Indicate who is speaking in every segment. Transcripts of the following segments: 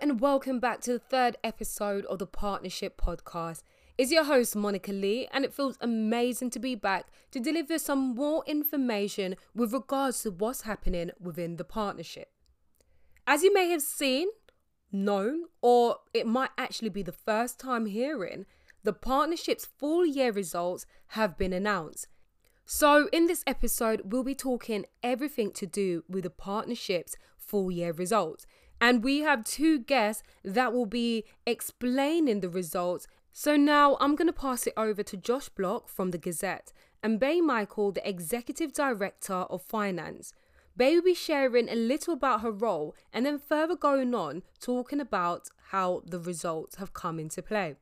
Speaker 1: And welcome back to the third episode of the Partnership Podcast. It's your host Monica Lee, and it feels amazing to be back to deliver some more information with regards to what's happening within the partnership. As you may have seen, known, or it might actually be the first time hearing, the partnership's full year results have been announced. So, in this episode, we'll be talking everything to do with the partnership's full year results. And we have two guests that will be explaining the results. So now I'm going to pass it over to Josh Block from the Gazette and Bay Michael, the Executive Director of Finance. Bay will be sharing a little about her role and then further going on talking about how the results have come into play.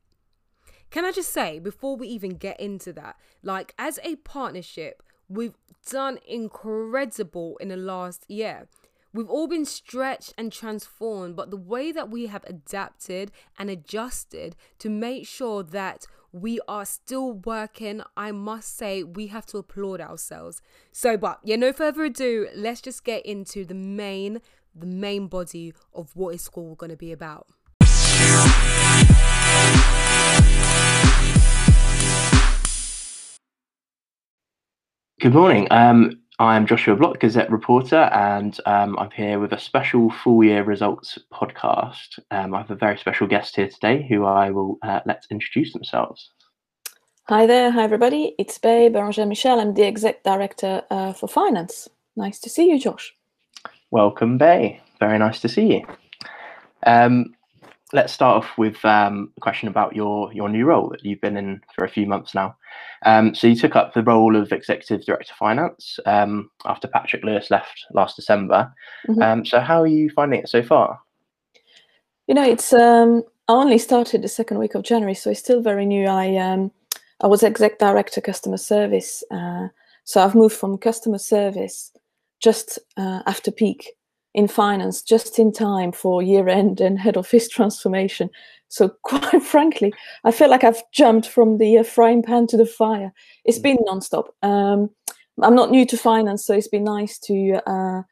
Speaker 1: Can I just say, before we even get into that, like as a partnership, we've done incredible in the last year. We've all been stretched and transformed, but the way that we have adapted and adjusted to make sure that we are still working, I must say we have to applaud ourselves. So, but yeah, no further ado, let's just get into the main, the main body of what is school going to be about.
Speaker 2: Good morning. Um, I'm Joshua Block, Gazette reporter, and um, I'm here with a special full year results podcast. Um, I have a very special guest here today who I will uh, let introduce themselves.
Speaker 3: Hi there. Hi, everybody. It's Bay Berangere Michel. I'm the exec director uh, for finance. Nice to see you, Josh.
Speaker 2: Welcome, Bay. Very nice to see you. Um, let's start off with um, a question about your your new role that you've been in for a few months now. Um, so you took up the role of executive director of finance um, after Patrick Lewis left last December. Mm-hmm. Um, so how are you finding it so far?
Speaker 3: You know, it's um, I only started the second week of January, so it's still very new. I um, I was exec director customer service, uh, so I've moved from customer service just uh, after peak in finance just in time for year end and head office transformation. So, quite frankly, I feel like I've jumped from the uh, frying pan to the fire. It's been nonstop. Um, I'm not new to finance, so it's been nice to uh,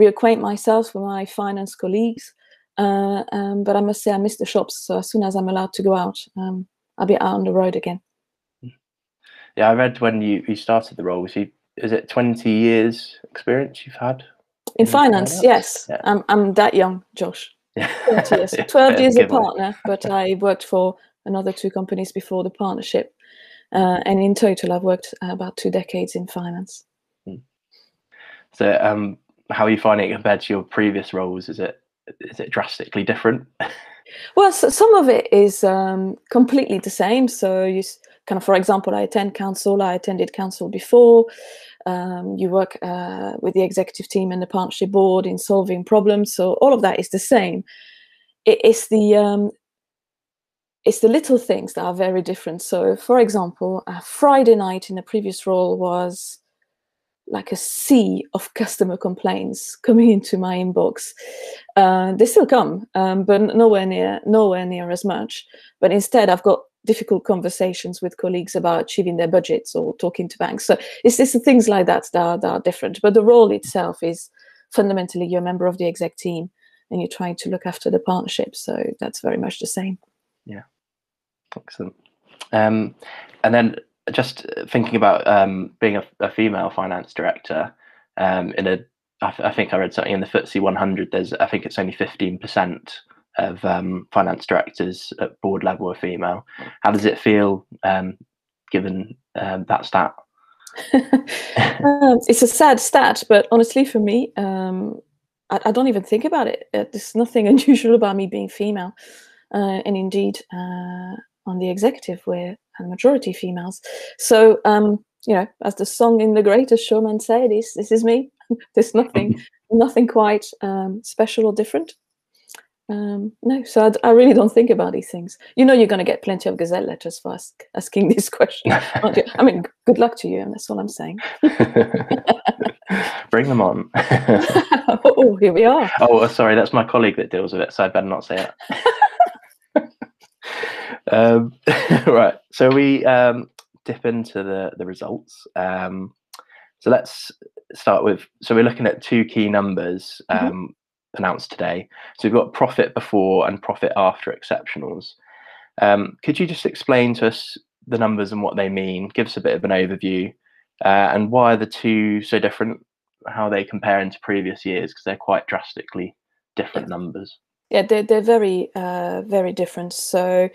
Speaker 3: reacquaint myself with my finance colleagues. Uh, um, but I must say, I miss the shops. So, as soon as I'm allowed to go out, um, I'll be out on the road again.
Speaker 2: Yeah, I read when you, you started the role, was you, is it 20 years experience you've had
Speaker 3: in finance, yes. Yeah. I'm, I'm that young, Josh. Yeah. 12 years, 12 years a partner, but I worked for another two companies before the partnership. Uh, and in total, I've worked about two decades in finance. Hmm.
Speaker 2: So, um, how are you finding it compared to your previous roles? Is it is it drastically different?
Speaker 3: well, so some of it is um, completely the same. So, you kind of, for example, I attend council. I attended council before. Um, you work uh, with the executive team and the partnership board in solving problems. So all of that is the same. It, it's the um, it's the little things that are very different. So, for example, Friday night in the previous role was like a sea of customer complaints coming into my inbox. Uh, they still come, um, but nowhere near nowhere near as much. But instead, I've got difficult conversations with colleagues about achieving their budgets or talking to banks. So it's just things like that that are, that are different. But the role itself is fundamentally you're a member of the exec team and you're trying to look after the partnership. So that's very much the same.
Speaker 2: Yeah, excellent. Um, and then just thinking about um, being a, a, female finance director um, in a, I, I think I read something in the FTSE 100. There's, I think it's only 15 percent of um, finance directors at board level are female. How does it feel um, given um, that stat?
Speaker 3: Um, it's a sad stat, but honestly, for me, um, I, I, don't even think about it. Uh, there's nothing unusual about me being female, uh, and indeed, uh, on the executive, we're a majority females. So, um, you know, as the song in The Greatest Showman said, "This, this is me." there's nothing, nothing quite special or different. Um, no, so I, I, really don't think about these things. You know, you're going to get plenty of Gazette letters for ask, asking this question. I mean, good luck to you, and that's all I'm saying.
Speaker 2: Bring them on.
Speaker 3: oh, here we are.
Speaker 2: Oh, sorry, that's my colleague that deals with it, so I'd better not say it. um, right, so we um, dip into the the results. Um, so let's start with. So we're looking at two key numbers. Mm-hmm. Announced today. So we've got profit before and profit after exceptionals. Um, could you just explain to us the numbers and what they mean? Give us a bit of an overview, uh, and why are the two so different? How they compare into previous years because they're quite drastically different numbers.
Speaker 3: Yeah, they're they're very uh, very different. So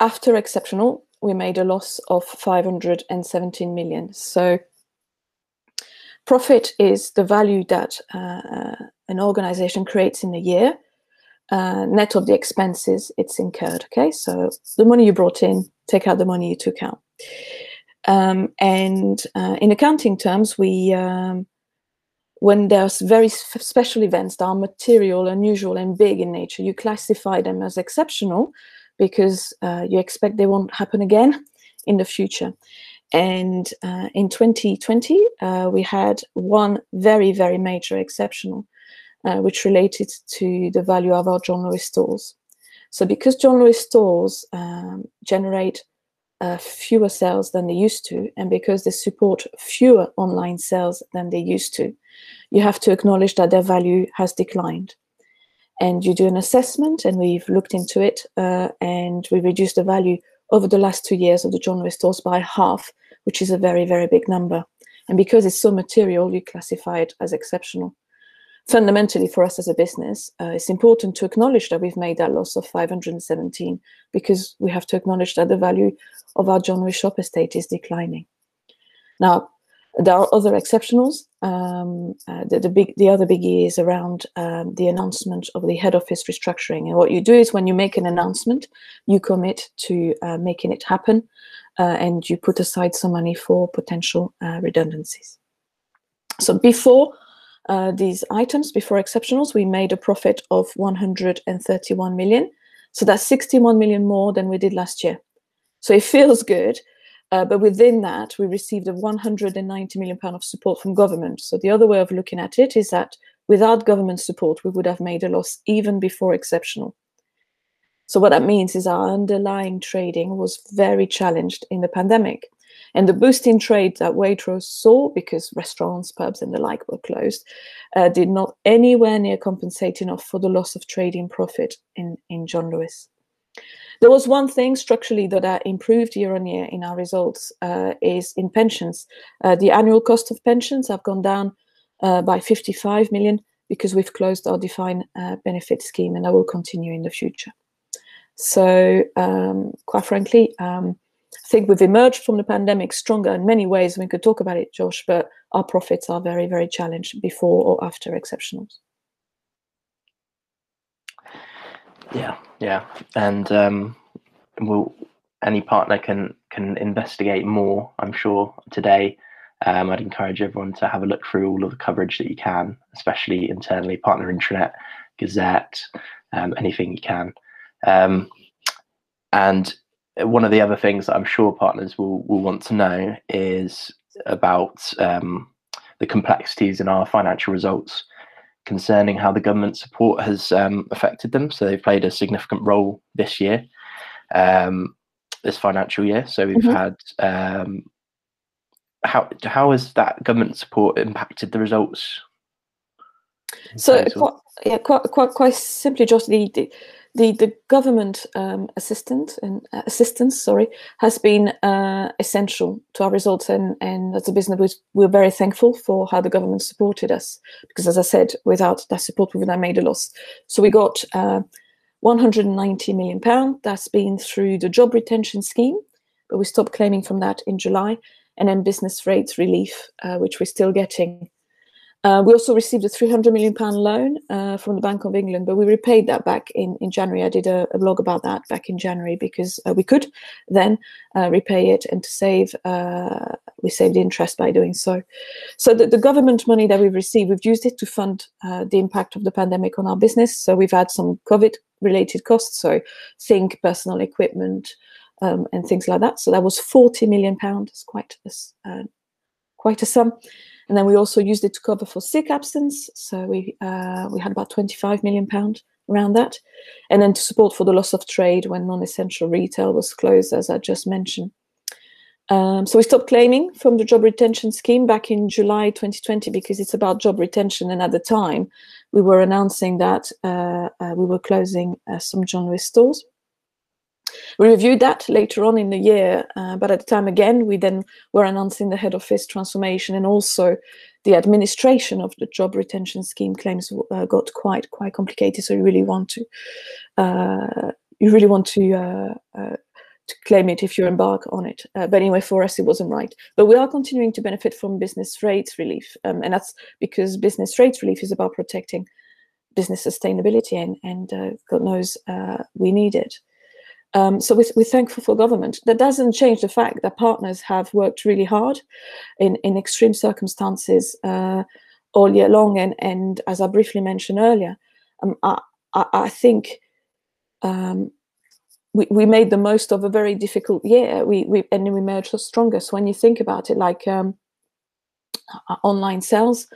Speaker 3: after exceptional, we made a loss of 517 million. So profit is the value that uh, an organization creates in a year, uh, net of the expenses it's incurred. Okay, so the money you brought in, take out the money you took out. Um, and uh, in accounting terms, we um, when there's very special events that are material, unusual, and big in nature, you classify them as exceptional because uh, you expect they won't happen again in the future. And uh, in 2020, uh, we had one very, very major exceptional, uh, which related to the value of our John Lewis stores. So because John Lewis stores um, generate uh, fewer sales than they used to, and because they support fewer online sales than they used to, you have to acknowledge that their value has declined and you do an assessment and we've looked into it uh, and we reduced the value over the last two years of the John Lewis stores by half, which is a very, very big number. And because it's so material, you classify it as exceptional. Fundamentally, for us as a business, uh, it's important to acknowledge that we've made that loss of 517 because we have to acknowledge that the value of our John Lewis shop estate is declining. Now, there are other exceptionals. Um, uh, the, the, big, the other biggie is around um, the announcement of the head office restructuring. And what you do is when you make an announcement, you commit to uh, making it happen, uh, and you put aside some money for potential uh, redundancies. So before uh, these items, before exceptionals, we made a profit of 131 million. So that's 61 million more than we did last year. So it feels good uh, but within that, we received a 190 million pound of support from government. So the other way of looking at it is that without government support, we would have made a loss even before exceptional. So what that means is our underlying trading was very challenged in the pandemic. And the boost in trade that Waitrose saw, because restaurants, pubs, and the like were closed, uh, did not anywhere near compensate enough for the loss of trading profit in, in John Lewis. There was one thing structurally that uh, improved year on year in our results uh, is in pensions. Uh, the annual cost of pensions have gone down uh, by 55 million because we've closed our defined uh, benefit scheme and that will continue in the future. So um, quite frankly, um, I think we've emerged from the pandemic stronger in many ways. We could talk about it, Josh, but our profits are very, very challenged before or after exceptionals.
Speaker 2: Yeah, yeah, and um, we'll any partner can can investigate more. I'm sure today. Um, I'd encourage everyone to have a look through all of the coverage that you can, especially internally, Partner Intranet, Gazette, um, anything you can. Um, and one of the other things that I'm sure partners will, will want to know is about um, the complexities in our financial results concerning how the government support has um, affected them. So they've played a significant role this year, um, this financial year. So we've mm-hmm. had um, how how has that government support impacted the results?
Speaker 3: So quite, yeah, quite, quite quite simply, just the, the the the government um, assistant and uh, assistance, sorry, has been uh, essential to our results, and and as a business, we're very thankful for how the government supported us. Because as I said, without that support, we would have made a loss. So we got uh, 190 million pound. That's been through the job retention scheme, but we stopped claiming from that in July, and then business rates relief, uh, which we're still getting uh, we also received a 300 million pound loan uh, from the Bank of England, but we repaid that back in, in January. I did a, a blog about that back in January because uh, we could then uh, repay it and to save, uh, we saved interest by doing so. So the, the, government money that we've received, we've used it to fund uh, the impact of the pandemic on our business. So we've had some COVID related costs. So think personal equipment um, and things like that. So that was 40 million pounds, quite a, quite a sum. And then we also used it to cover for sick absence. So we uh, we had about 25 million pound around that, and then to support for the loss of trade when non-essential retail was closed, as I just mentioned. Um, so we stopped claiming from the job retention scheme back in July 2020 because it's about job retention. And at the time, we were announcing that uh, uh, we were closing uh, some John Lewis stores. We reviewed that later on in the year, uh, but at the time again, we then were announcing the head office transformation and also the administration of the job retention scheme claims uh, got quite quite complicated. So you really want to uh, you really want to uh, uh, to claim it if you embark on it. Uh, but anyway, for us, it wasn't right. But we are continuing to benefit from business rates relief, um, and that's because business rates relief is about protecting business sustainability, and and uh, God knows uh, we need it. Um, so we're, we're, thankful for government. That doesn't change the fact that partners have worked really hard in, in extreme circumstances uh, all year long. And, and as I briefly mentioned earlier, um, I, I, I, think um, we, we made the most of a very difficult year. We, we and we emerged stronger. So when you think about it, like um, online sales,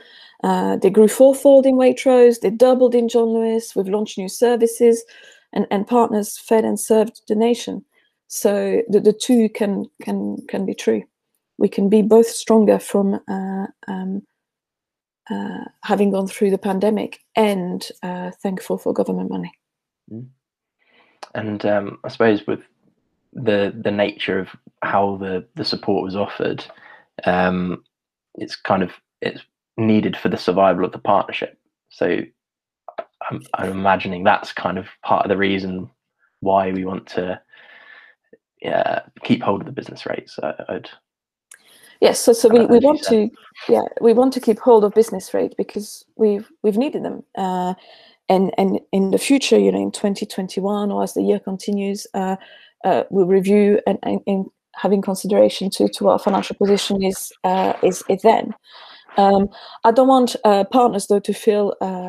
Speaker 3: uh, they grew fourfold in Waitrose, they doubled in John Lewis. We've launched new services and, and partners fed and served the nation. So the, the two can can can be true. We can be both stronger from uh, um, uh, having gone through the pandemic and uh, thankful for government money.
Speaker 2: Mm. And um, I suppose with the the nature of how the the support was offered, um, it's kind of it's needed for the survival of the partnership. So I'm, I'm imagining that's kind of part of the reason why we want to yeah, keep hold of the business rates. I, would
Speaker 3: Yes, so so we, we want to yeah we want to keep hold of business rate because we've we've needed them, uh, and and in the future, you know, in 2021 or as the year continues, uh, uh, we'll review and, and, and, having consideration to to what our financial position is uh, is is then. Um, I don't want uh, partners though to feel uh,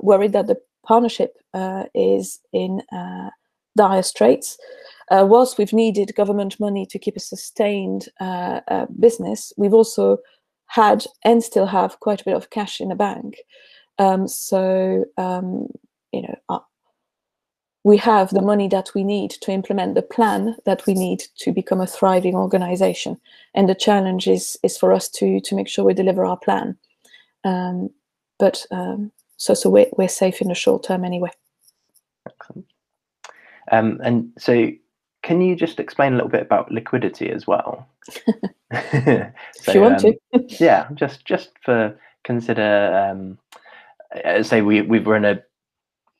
Speaker 3: worried that the partnership uh, is in uh, dire straits. Uh, whilst we've needed government money to keep a sustained business, we've also had and still have quite a bit of cash in the bank. Um, so um, you know, we have the money that we need to implement the plan that we need to become a thriving organization. And the challenge is is for us to to make sure we deliver our plan. Um, but um, so so we're we're safe in the short term anyway.
Speaker 2: Excellent. Um, and so, can you just explain a little bit about liquidity as well? so,
Speaker 3: if you want to.
Speaker 2: Um, yeah, just just for consider. Um, uh, say we we were in a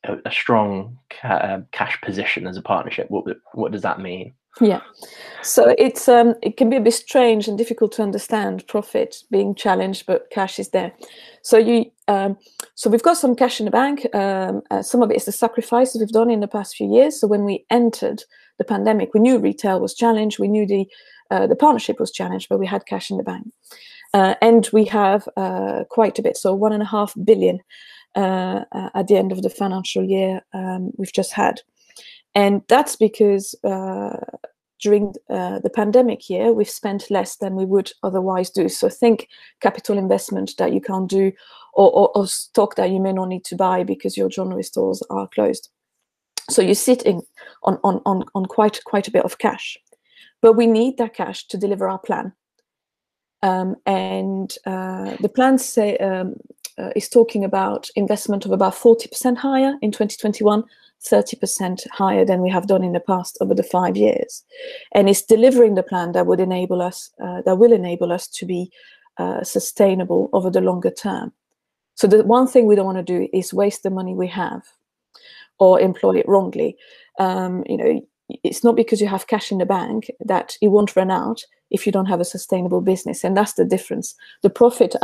Speaker 2: a, a strong ca- uh, cash position as a partnership. What what does that mean?
Speaker 3: Yeah, so it's um, it can be a bit strange and difficult to understand profit being challenged, but cash is there. So you um, so we've got some cash in the bank. Um, uh, some of it is the sacrifices we've done in the past few years. So when we entered the pandemic, we knew retail was challenged. We knew the uh, the partnership was challenged, but we had cash in the bank, uh, and we have uh, quite a bit. So one and a half billion uh, uh, at the end of the financial year um, we've just had. And that's because during the pandemic year, we've spent less than we would otherwise do. So think capital investment that you can't do or, or, or stock that you may not need to buy because your John stores are closed. So you're sitting on, on, on, on quite, quite a bit of cash. But we need that cash to deliver our plan. Um, and uh, the plan say um, uh, is talking about investment of about 40% higher in 2021, 30% higher than we have done in the past over the five years. And it's delivering the plan that would enable us, uh, that will enable us to be uh, sustainable over the longer term. So the one thing we don't want to do is waste the money we have or employ it wrongly. Um, you know, it's not because you have cash in the bank that it won't run out if you don't have a sustainable business. And that's the difference. The profit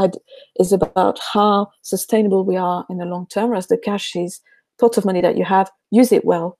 Speaker 3: is about how sustainable we are in the long term, whereas the cash is pot of money that you have, use it well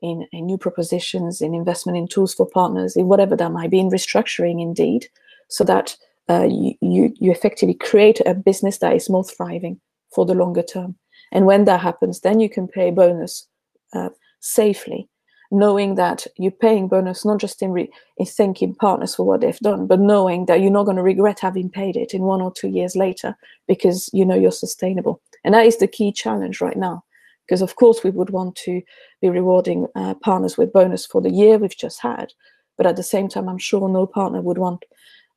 Speaker 3: in, in new propositions, in investment in tools for partners, in whatever that might be, in restructuring indeed, so that uh, you, you, you effectively create a business that is more thriving for the longer term. And when that happens, then you can pay bonus uh, safely knowing that you're paying bonus not just in, re- in thanking partners for what they've done, but knowing that you're not going to regret having paid it in one or two years later because you know you're sustainable. And that is the key challenge right now. Because of course we would want to be rewarding uh, partners with bonus for the year we've just had, But at the same time, I'm sure no partner would want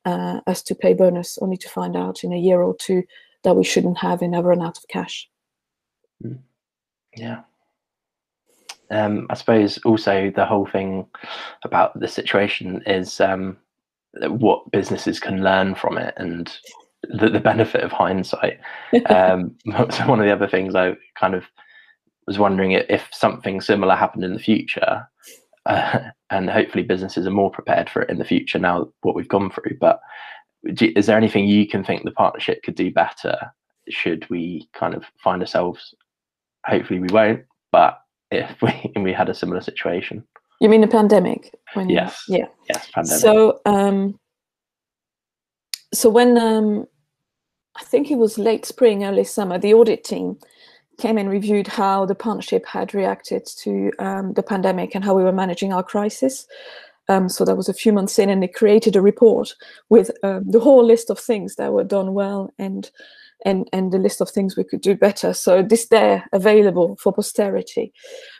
Speaker 3: uh, us to pay bonus only to find out in a year or two that we shouldn't have and have run out of cash.
Speaker 2: Yeah. Um, I suppose also the whole thing about the situation is um, what businesses can learn from it and the, the benefit of hindsight. Um, so one of the other things I kind of was wondering if something similar happened in the future, uh, and hopefully businesses are more prepared for it in the future now what we've gone through. But is there anything you can think the partnership could do better? Should we kind of find ourselves? Hopefully, we won't. But if we we had a similar situation.
Speaker 3: You mean a pandemic?
Speaker 2: When yes.
Speaker 3: yeah.
Speaker 2: Yes, pandemic.
Speaker 3: So, um, so when um, I think it was late spring, early summer, the audit team came and reviewed how the partnership had reacted to um, the pandemic and how we were managing our crisis. Um, so that was a few months in, and they created a report with um, the whole list of things that were done well and and and the list of things we could do better. So this there available for posterity.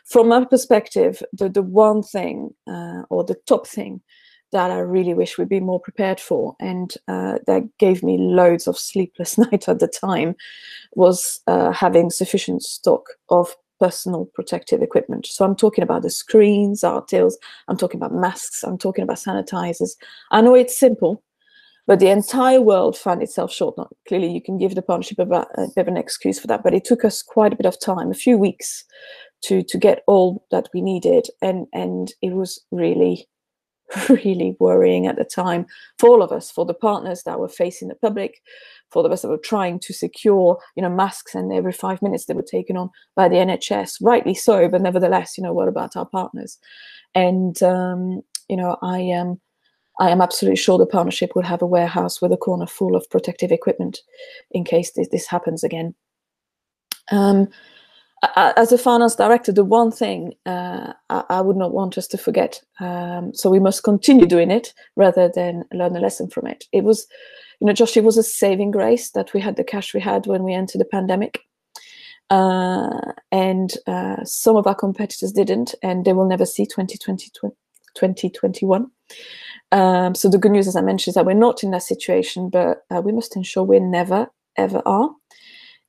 Speaker 3: From my perspective, the the one thing uh, or the top thing that I really wish we'd be more prepared for, and uh, that gave me loads of sleepless nights at the time, was uh, having sufficient stock of personal protective equipment. So I'm talking about the screens, our tails, I'm talking about masks, I'm talking about sanitizers. I know it's simple, but the entire world found itself short. Not clearly, you can give the partnership a bit of an excuse for that, but it took us quite a bit of time, a few weeks, to to get all that we needed, and and it was really, really worrying at the time for all of us, for the partners that were facing the public, for the rest that were trying to secure, you know, masks, and every five minutes they were taken on by the NHS, rightly so, but nevertheless, you know, what about our partners? And um, you know, I am. I am absolutely sure the partnership will have a warehouse with a corner full of protective equipment in case this, this happens again. Um, as a finance director, the one thing uh, I, I, would not want us to forget, um, so we must continue doing it rather than learn a lesson from it. It was, you know, Josh, it was a saving grace that we had the cash we had when we entered the pandemic. Uh, and uh, some of our competitors didn't, and they will never see 2020, 2021. Um, so the good news, as I mentioned, is that we're not in that situation, but uh, we must ensure we never, ever are.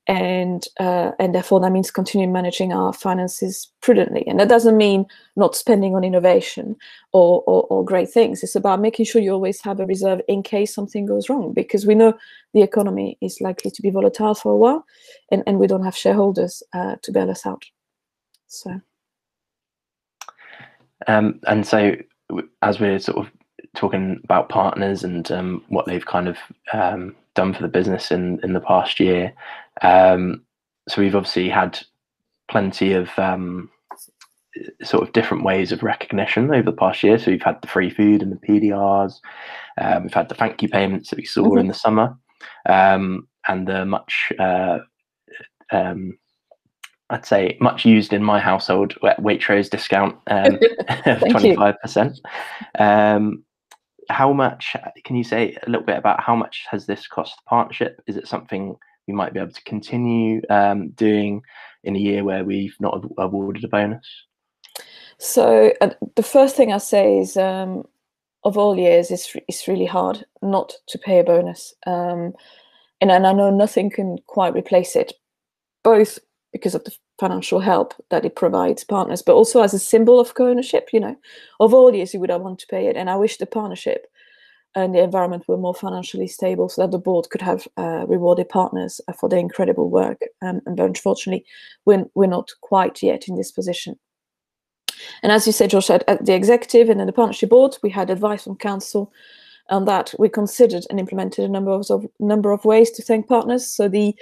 Speaker 3: And uh, and therefore that means continuing managing our finances prudently. And that doesn't mean not spending on innovation or, or, or great things. It's about making sure you always have a reserve in case something goes wrong, because we know the economy is likely to be volatile for a while, and, and we don't have shareholders uh, to bail us out. So.
Speaker 2: Um, and so, as we're sort of talking about partners and um, what they've kind of um, done for the business in in the past year. Um, so we've obviously had plenty of um, sort of different ways of recognition over the past year. So we've had the free food and the PDRs. Um, we've had the thank you payments that we saw mm-hmm. in the summer, um, and the much. Uh, I'd say much used in my household Waitrose discount um, of 25%. Um, how much can you say a little bit about how much has this cost the partnership? Is it something we might be able to continue um, doing in a year where we've not awarded a bonus?
Speaker 3: So uh, the first thing I say is, um, of all years, it's it's really hard not to pay a bonus, um, and, and I know nothing can quite replace it, both because of the financial help that it provides partners, but also as a symbol of co-ownership. You know, of all years, you would have want to pay it, and I wish the partnership and the environment were more financially stable, so that the board could have uh, rewarded partners uh, for their incredible work. Um, and unfortunately, we're we're not quite yet in this position. And as you said, Josh, at, at the executive and then the partnership board, we had advice from council on that. We considered and implemented a number of, of number of ways to thank partners. So the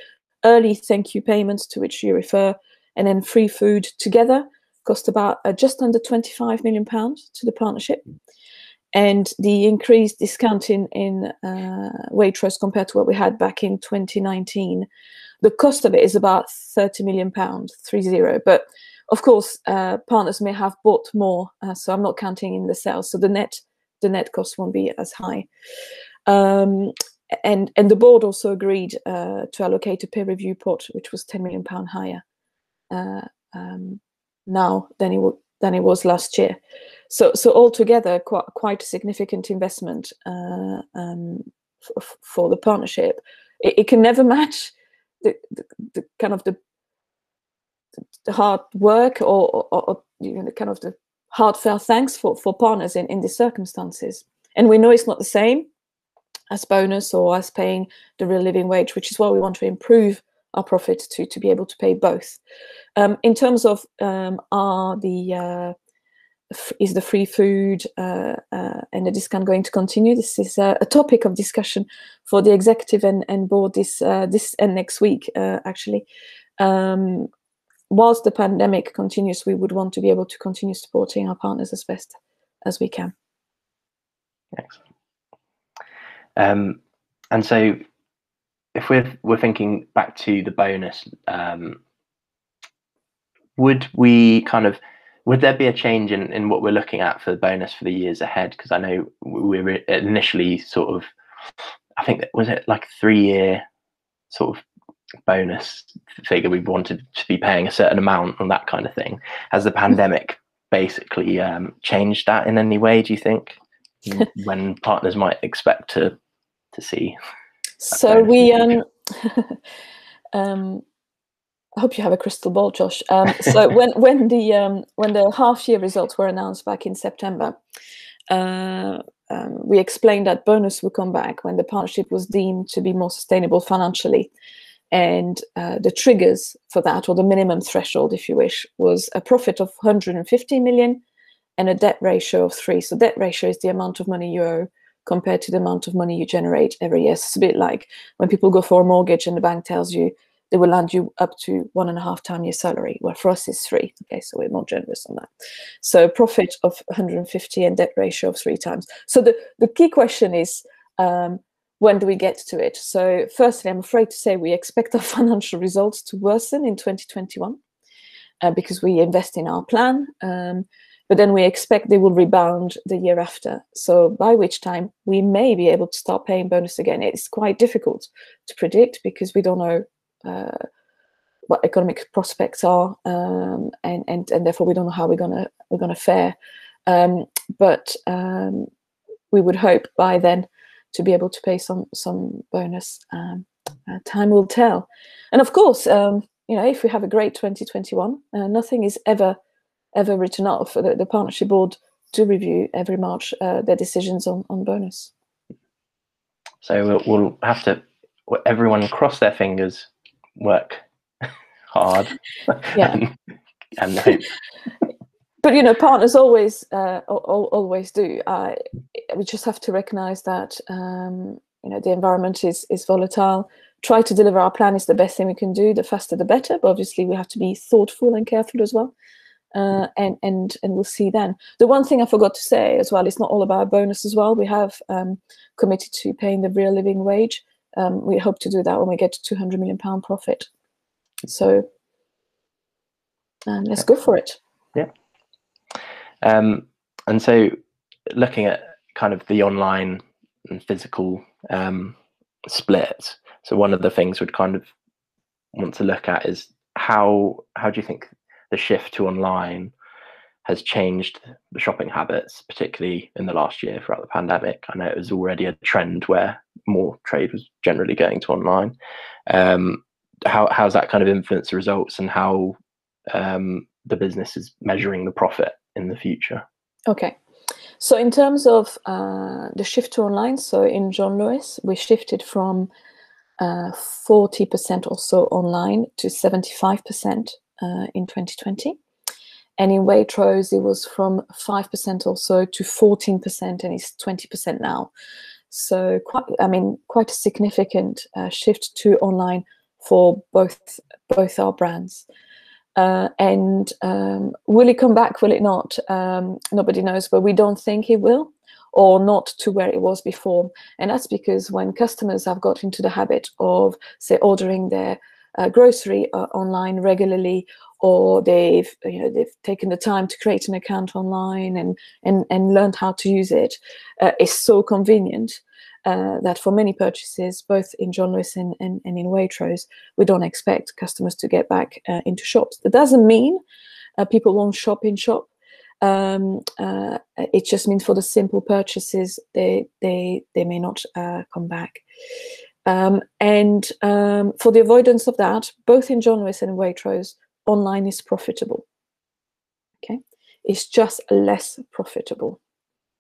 Speaker 3: early thank you payments to which you refer, and then free food together cost about uh, just under 25 million pounds to the partnership. And the increased discounting in uh, compared to what we had back in 2019, the cost of it is about 30 million pounds, three zero. But of course, uh, partners may have bought more, uh, so I'm not counting in the sales. So the net the net cost won't be as high. Um, and and the board also agreed uh, to allocate a peer review pot, which was 10 million pound higher uh, um, now than it than it was last year. So, so altogether, quite quite a significant investment uh, um, f- for the partnership. It, it, can never match the, the, the kind of the, the hard work or, or, or you know, the kind of the heartfelt thanks for, for partners in, in these circumstances. And we know it's not the same as bonus or as paying the real living wage, which is why we want to improve our profit to, to be able to pay both. Um, in terms of um, are the uh, is the free food uh, uh, and the discount going to continue? This is a, a, topic of discussion for the executive and, and board this uh, this and next week uh, actually. Um, whilst the pandemic continues, we would want to be able to continue supporting our partners as best as we can.
Speaker 2: Excellent. Um, and so, if we're we're thinking back to the bonus, um, would we kind of would there be a change in, in what we're looking at for the bonus for the years ahead? Because I know we were initially sort of, I think was it like three year sort of bonus figure we wanted to be paying a certain amount and that kind of thing. Has the pandemic basically um, changed that in any way? Do you think when partners might expect to to see?
Speaker 3: So we um, um I hope you have a crystal ball, Josh. Um, so when when the um, when the half year results were announced back in September, uh, um, we explained that bonus would come back when the partnership was deemed to be more sustainable financially, and uh, the triggers for that, or the minimum threshold, if you wish, was a profit of 150 million and a debt ratio of three. So debt ratio is the amount of money you owe compared to the amount of money you generate every year. So it's a bit like when people go for a mortgage and the bank tells you they will land you up to one and a half time your salary. Well, for us, it's three. Okay, so we're more generous on that. So profit of 150 and debt ratio of three times. So the, the key question is um, when do we get to it? So firstly, I'm afraid to say we expect our financial results to worsen in 2021 uh, because we invest in our plan. Um, but then we expect they will rebound the year after. So by which time we may be able to start paying bonus again. It's quite difficult to predict because we don't know uh, what economic prospects are, um, and, and and therefore we don't know how we're gonna we're gonna fare. Um, but um, we would hope by then to be able to pay some some bonus. Um, uh, time will tell, and of course, um, you know, if we have a great 2021, uh, nothing is ever ever written off. The, the partnership board to review every March uh, their decisions on on bonus.
Speaker 2: So we'll, we'll have to everyone cross their fingers work hard.
Speaker 3: Yeah. and, and hope. But you know, partners always uh, always do. Uh, we just have to recognise that um, you know the environment is is volatile. Try to deliver our plan is the best thing we can do. The faster, the better. But obviously, we have to be thoughtful and careful as well. Uh, and and and we'll see then. The one thing I forgot to say as well, it's not all about bonus as well. We have um, committed to paying the real living wage um, we hope to do that when we get to 200 million pound profit. So um, let's go for it.
Speaker 2: Yeah. Um, and so looking at kind of the online and physical um, split, so one of the things we'd kind of want to look at is how how do you think the shift to online has changed the shopping habits, particularly in the last year throughout the pandemic. I know it was already a trend where more trade was generally going to online. Um, how how's that kind of influenced the results and how um, the business is measuring the profit in the future?
Speaker 3: Okay. So in terms of uh, the shift to online, so in John Lewis, we shifted from uh, 40% or so online to 75% uh, in 2020. And in Waitrose, it was from 5% or so to 14%, and it's 20% now. So quite, I mean, quite a significant uh, shift to online for both both our brands. Uh, and um, will it come back? Will it not? Um, nobody knows, but we don't think it will, or not to where it was before. And that's because when customers have got into the habit of, say, ordering their uh, grocery uh, online regularly or they've you know they've taken the time to create an account online and and and learned how to use it uh, is so convenient uh, that for many purchases, both in John Lewis and, and, and in Waitrose, we don't expect customers to get back uh, into shops. That doesn't mean uh, people won't shop in shop, Um, uh, it just means for the simple purchases, they they they may not uh, come back. Um, and um, for the avoidance of that, both in John Lewis and Waitrose, online is profitable. Okay, it's just less profitable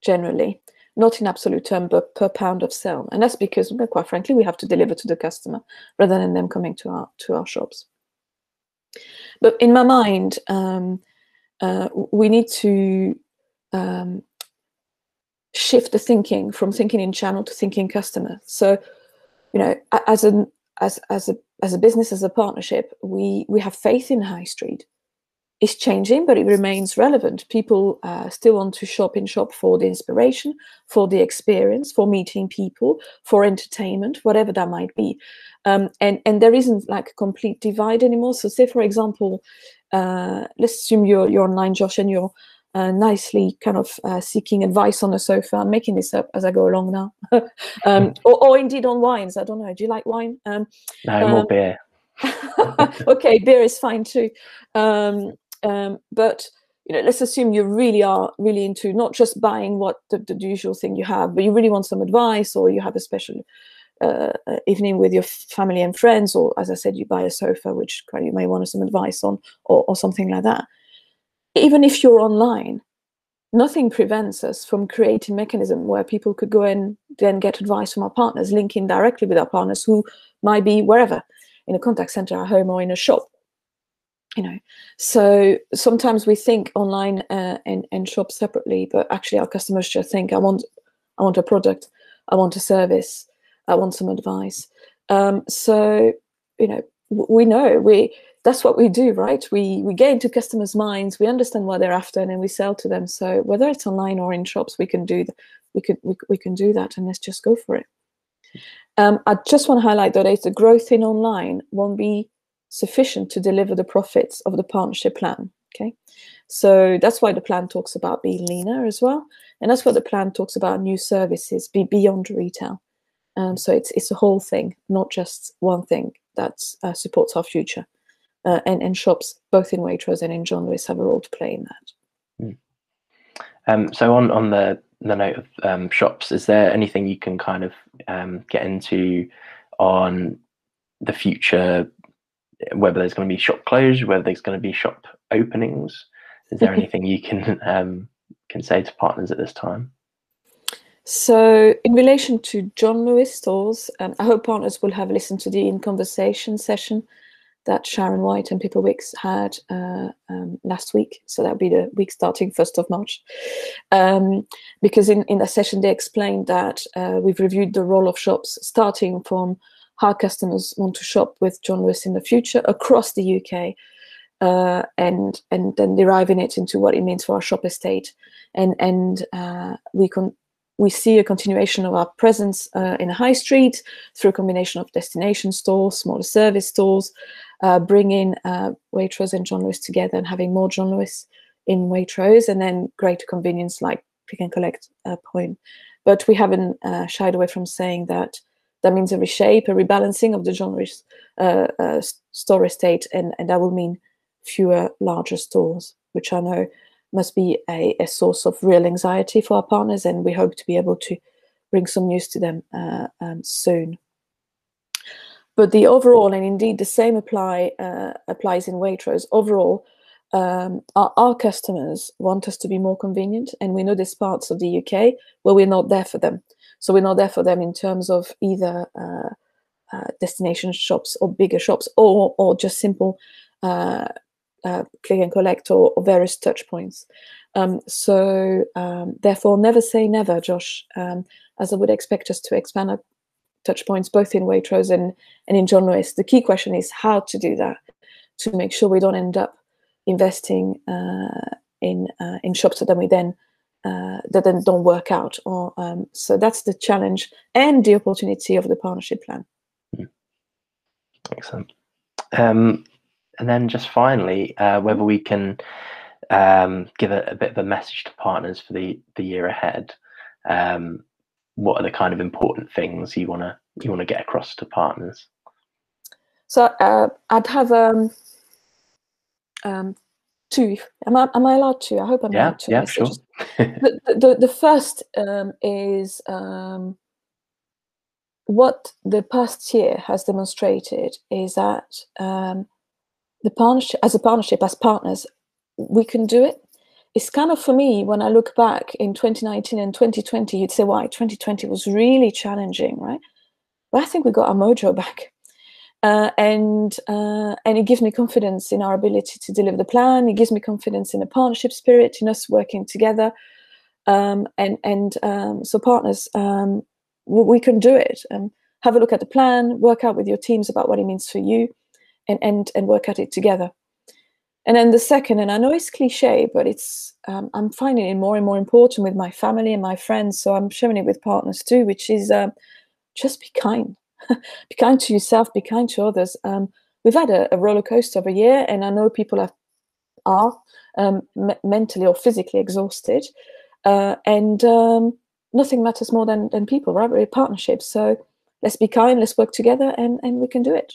Speaker 3: generally, not in absolute term, but per pound of sale. And that's because, quite frankly, we have to deliver to the customer rather than them coming to our to our shops. But in my mind, um, uh, we need to um, shift the thinking from thinking in channel to thinking customer. So, you know, as an as as a as a business as a partnership, we we have faith in high street. It's changing, but it remains relevant. People uh, still want to shop in shop for the inspiration, for the experience, for meeting people, for entertainment, whatever that might be. Um, and and there isn't like a complete divide anymore. So, say for example, uh, let's assume you're you're online, Josh, and you're uh, nicely kind of uh, seeking advice on the sofa. I'm making this up as I go along now, um, or, or, indeed on wines. I don't know. Do you like wine? Um,
Speaker 2: no, more um, beer.
Speaker 3: okay, beer is fine too. Um, um, but you know, let's assume you really are really into not just buying what the, the usual thing you have, but you really want some advice, or you have a special uh, uh, evening with your family and friends, or as I said, you buy a sofa, which you may want some advice on, or, or something like that. Even if you're online, nothing prevents us from creating mechanism where people could go and then get advice from our partners, linking directly with our partners who might be wherever, in a contact center at home or in a shop. You know, so sometimes we think online uh, and, and shop separately, but actually our customers just think, I want, I want a product, I want a service, I want some advice. Um, so, you know, we know we that's what we do, right? We we get into customers' minds, we understand what they're after, and then we sell to them. So whether it's online or in shops, we can do we could we, we can do that, and let's just go for it. Um, I just want to highlight that the growth in online won't be sufficient to deliver the profits of the partnership plan. Okay, so that's why the plan talks about being leaner as well, and that's what the plan talks about new services be beyond retail. Um, so it's it's a whole thing, not just one thing that uh, supports our future. Uh, and, and shops, both in Waitrose and in John Lewis, have a role to play in that.
Speaker 2: Mm. Um, so on on the the note of um, shops, is there anything you can kind of um, get into on the future, whether there's going to be shop closures, whether there's going to be shop openings? Is there anything you can um, can say to partners at this time?
Speaker 3: So, in relation to John Lewis stores, um, I hope partners will have listened to the in conversation session that Sharon White and Pippa Wicks had uh, um, last week. So that would be the week starting 1st of March. Um, because in, in that session, they explained that uh, we've reviewed the role of shops starting from how customers want to shop with John Lewis in the future across the UK. Uh, and and then deriving it into what it means for our shop estate, and and uh, we can we see a continuation of our presence uh, in a high street through a combination of destination stores, smaller service stores, uh, bringing uh, Waitrose and John Lewis together and having more John Lewis in Waitrose, and then greater convenience like pick and collect uh, point. But we haven't uh, shied away from saying that that means a reshape, a rebalancing of the John Lewis uh, uh, store estate, and, and that will mean fewer larger stores, which I know must be a, a source of real anxiety for our partners, and we hope to be able to bring some news to them uh, um, soon. But the overall, and indeed the same apply uh, applies in Waitrose. Overall, um, our, our, customers want us to be more convenient, and we know there's parts of the UK where we're not there for them. So we're not there for them in terms of either uh, uh, destination shops or bigger shops, or or just simple uh, uh, click and collect or, or various touch points. Um, so um, therefore, never say never, Josh, um, as I would expect us to expand our touch points both in Waitrose and, and in John Lewis. The key question is how to do that to make sure we don't end up investing uh, in uh, in shops that then we then uh, that then don't work out. Or um, so that's the challenge and the opportunity of the partnership plan.
Speaker 2: Hmm. Excellent. Um, and then just finally, uh, whether we can um, give a, a, bit of a message to partners for the the year ahead. Um, what are the kind of important things you want to you want to get across to partners?
Speaker 3: So uh, I'd have um, um, two. Am I, am I allowed to? I hope I'm
Speaker 2: Yeah,
Speaker 3: allowed to.
Speaker 2: yeah, sure.
Speaker 3: the, the, the first um, is um, what the past year has demonstrated is that um, the partnership, as a partnership, as partners, we can do it. It's kind of for me when I look back in 2019 and 2020, you'd say, "Why 2020 was really challenging, right?" But I think we got our mojo back, uh, and uh, and it gives me confidence in our ability to deliver the plan. It gives me confidence in the partnership spirit, in us working together, um, and and um, so partners, um, we, we can do it. Um, have a look at the plan, work out with your teams about what it means for you, and and and work at it together. And then the second, and I know it's cliche, but it's um, I'm finding it more and more important with my family and my friends. So I'm sharing it with partners too, which is um, just be kind, be kind to yourself, be kind to others. Um, we've had a, a roller coaster of a year, and I know people are are um, me- mentally or physically exhausted, uh, and um, nothing matters more than than people, right? We're partnerships, so let's be kind, let's work together, and and we can do it.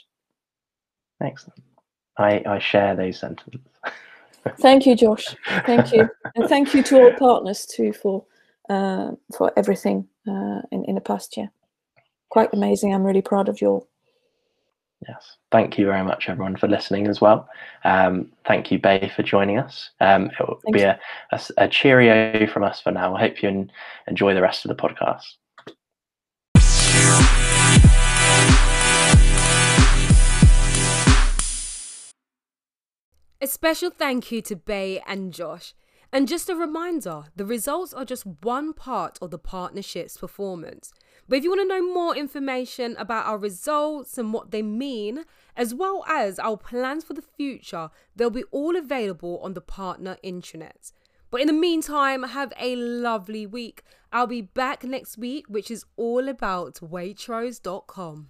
Speaker 2: Excellent. I, I share those sentiments.
Speaker 3: Thank you, Josh. Thank you, and thank you to all partners too for uh, for everything uh, in in the past year. Quite amazing. I'm really proud of you all.
Speaker 2: Yes. Thank you very much, everyone, for listening as well. Um, thank you, Bay, for joining us. Um, it will
Speaker 3: Thanks.
Speaker 2: be a cheerio from us for now. I hope you en- enjoy the rest of the podcast.
Speaker 1: A special thank you to Bay and Josh. And just a reminder the results are just one part of the partnership's performance. But if you want to know more information about our results and what they mean, as well as our plans for the future, they'll be all available on the partner intranet. But in the meantime, have a lovely week. I'll be back next week, which is all about Waitrose.com.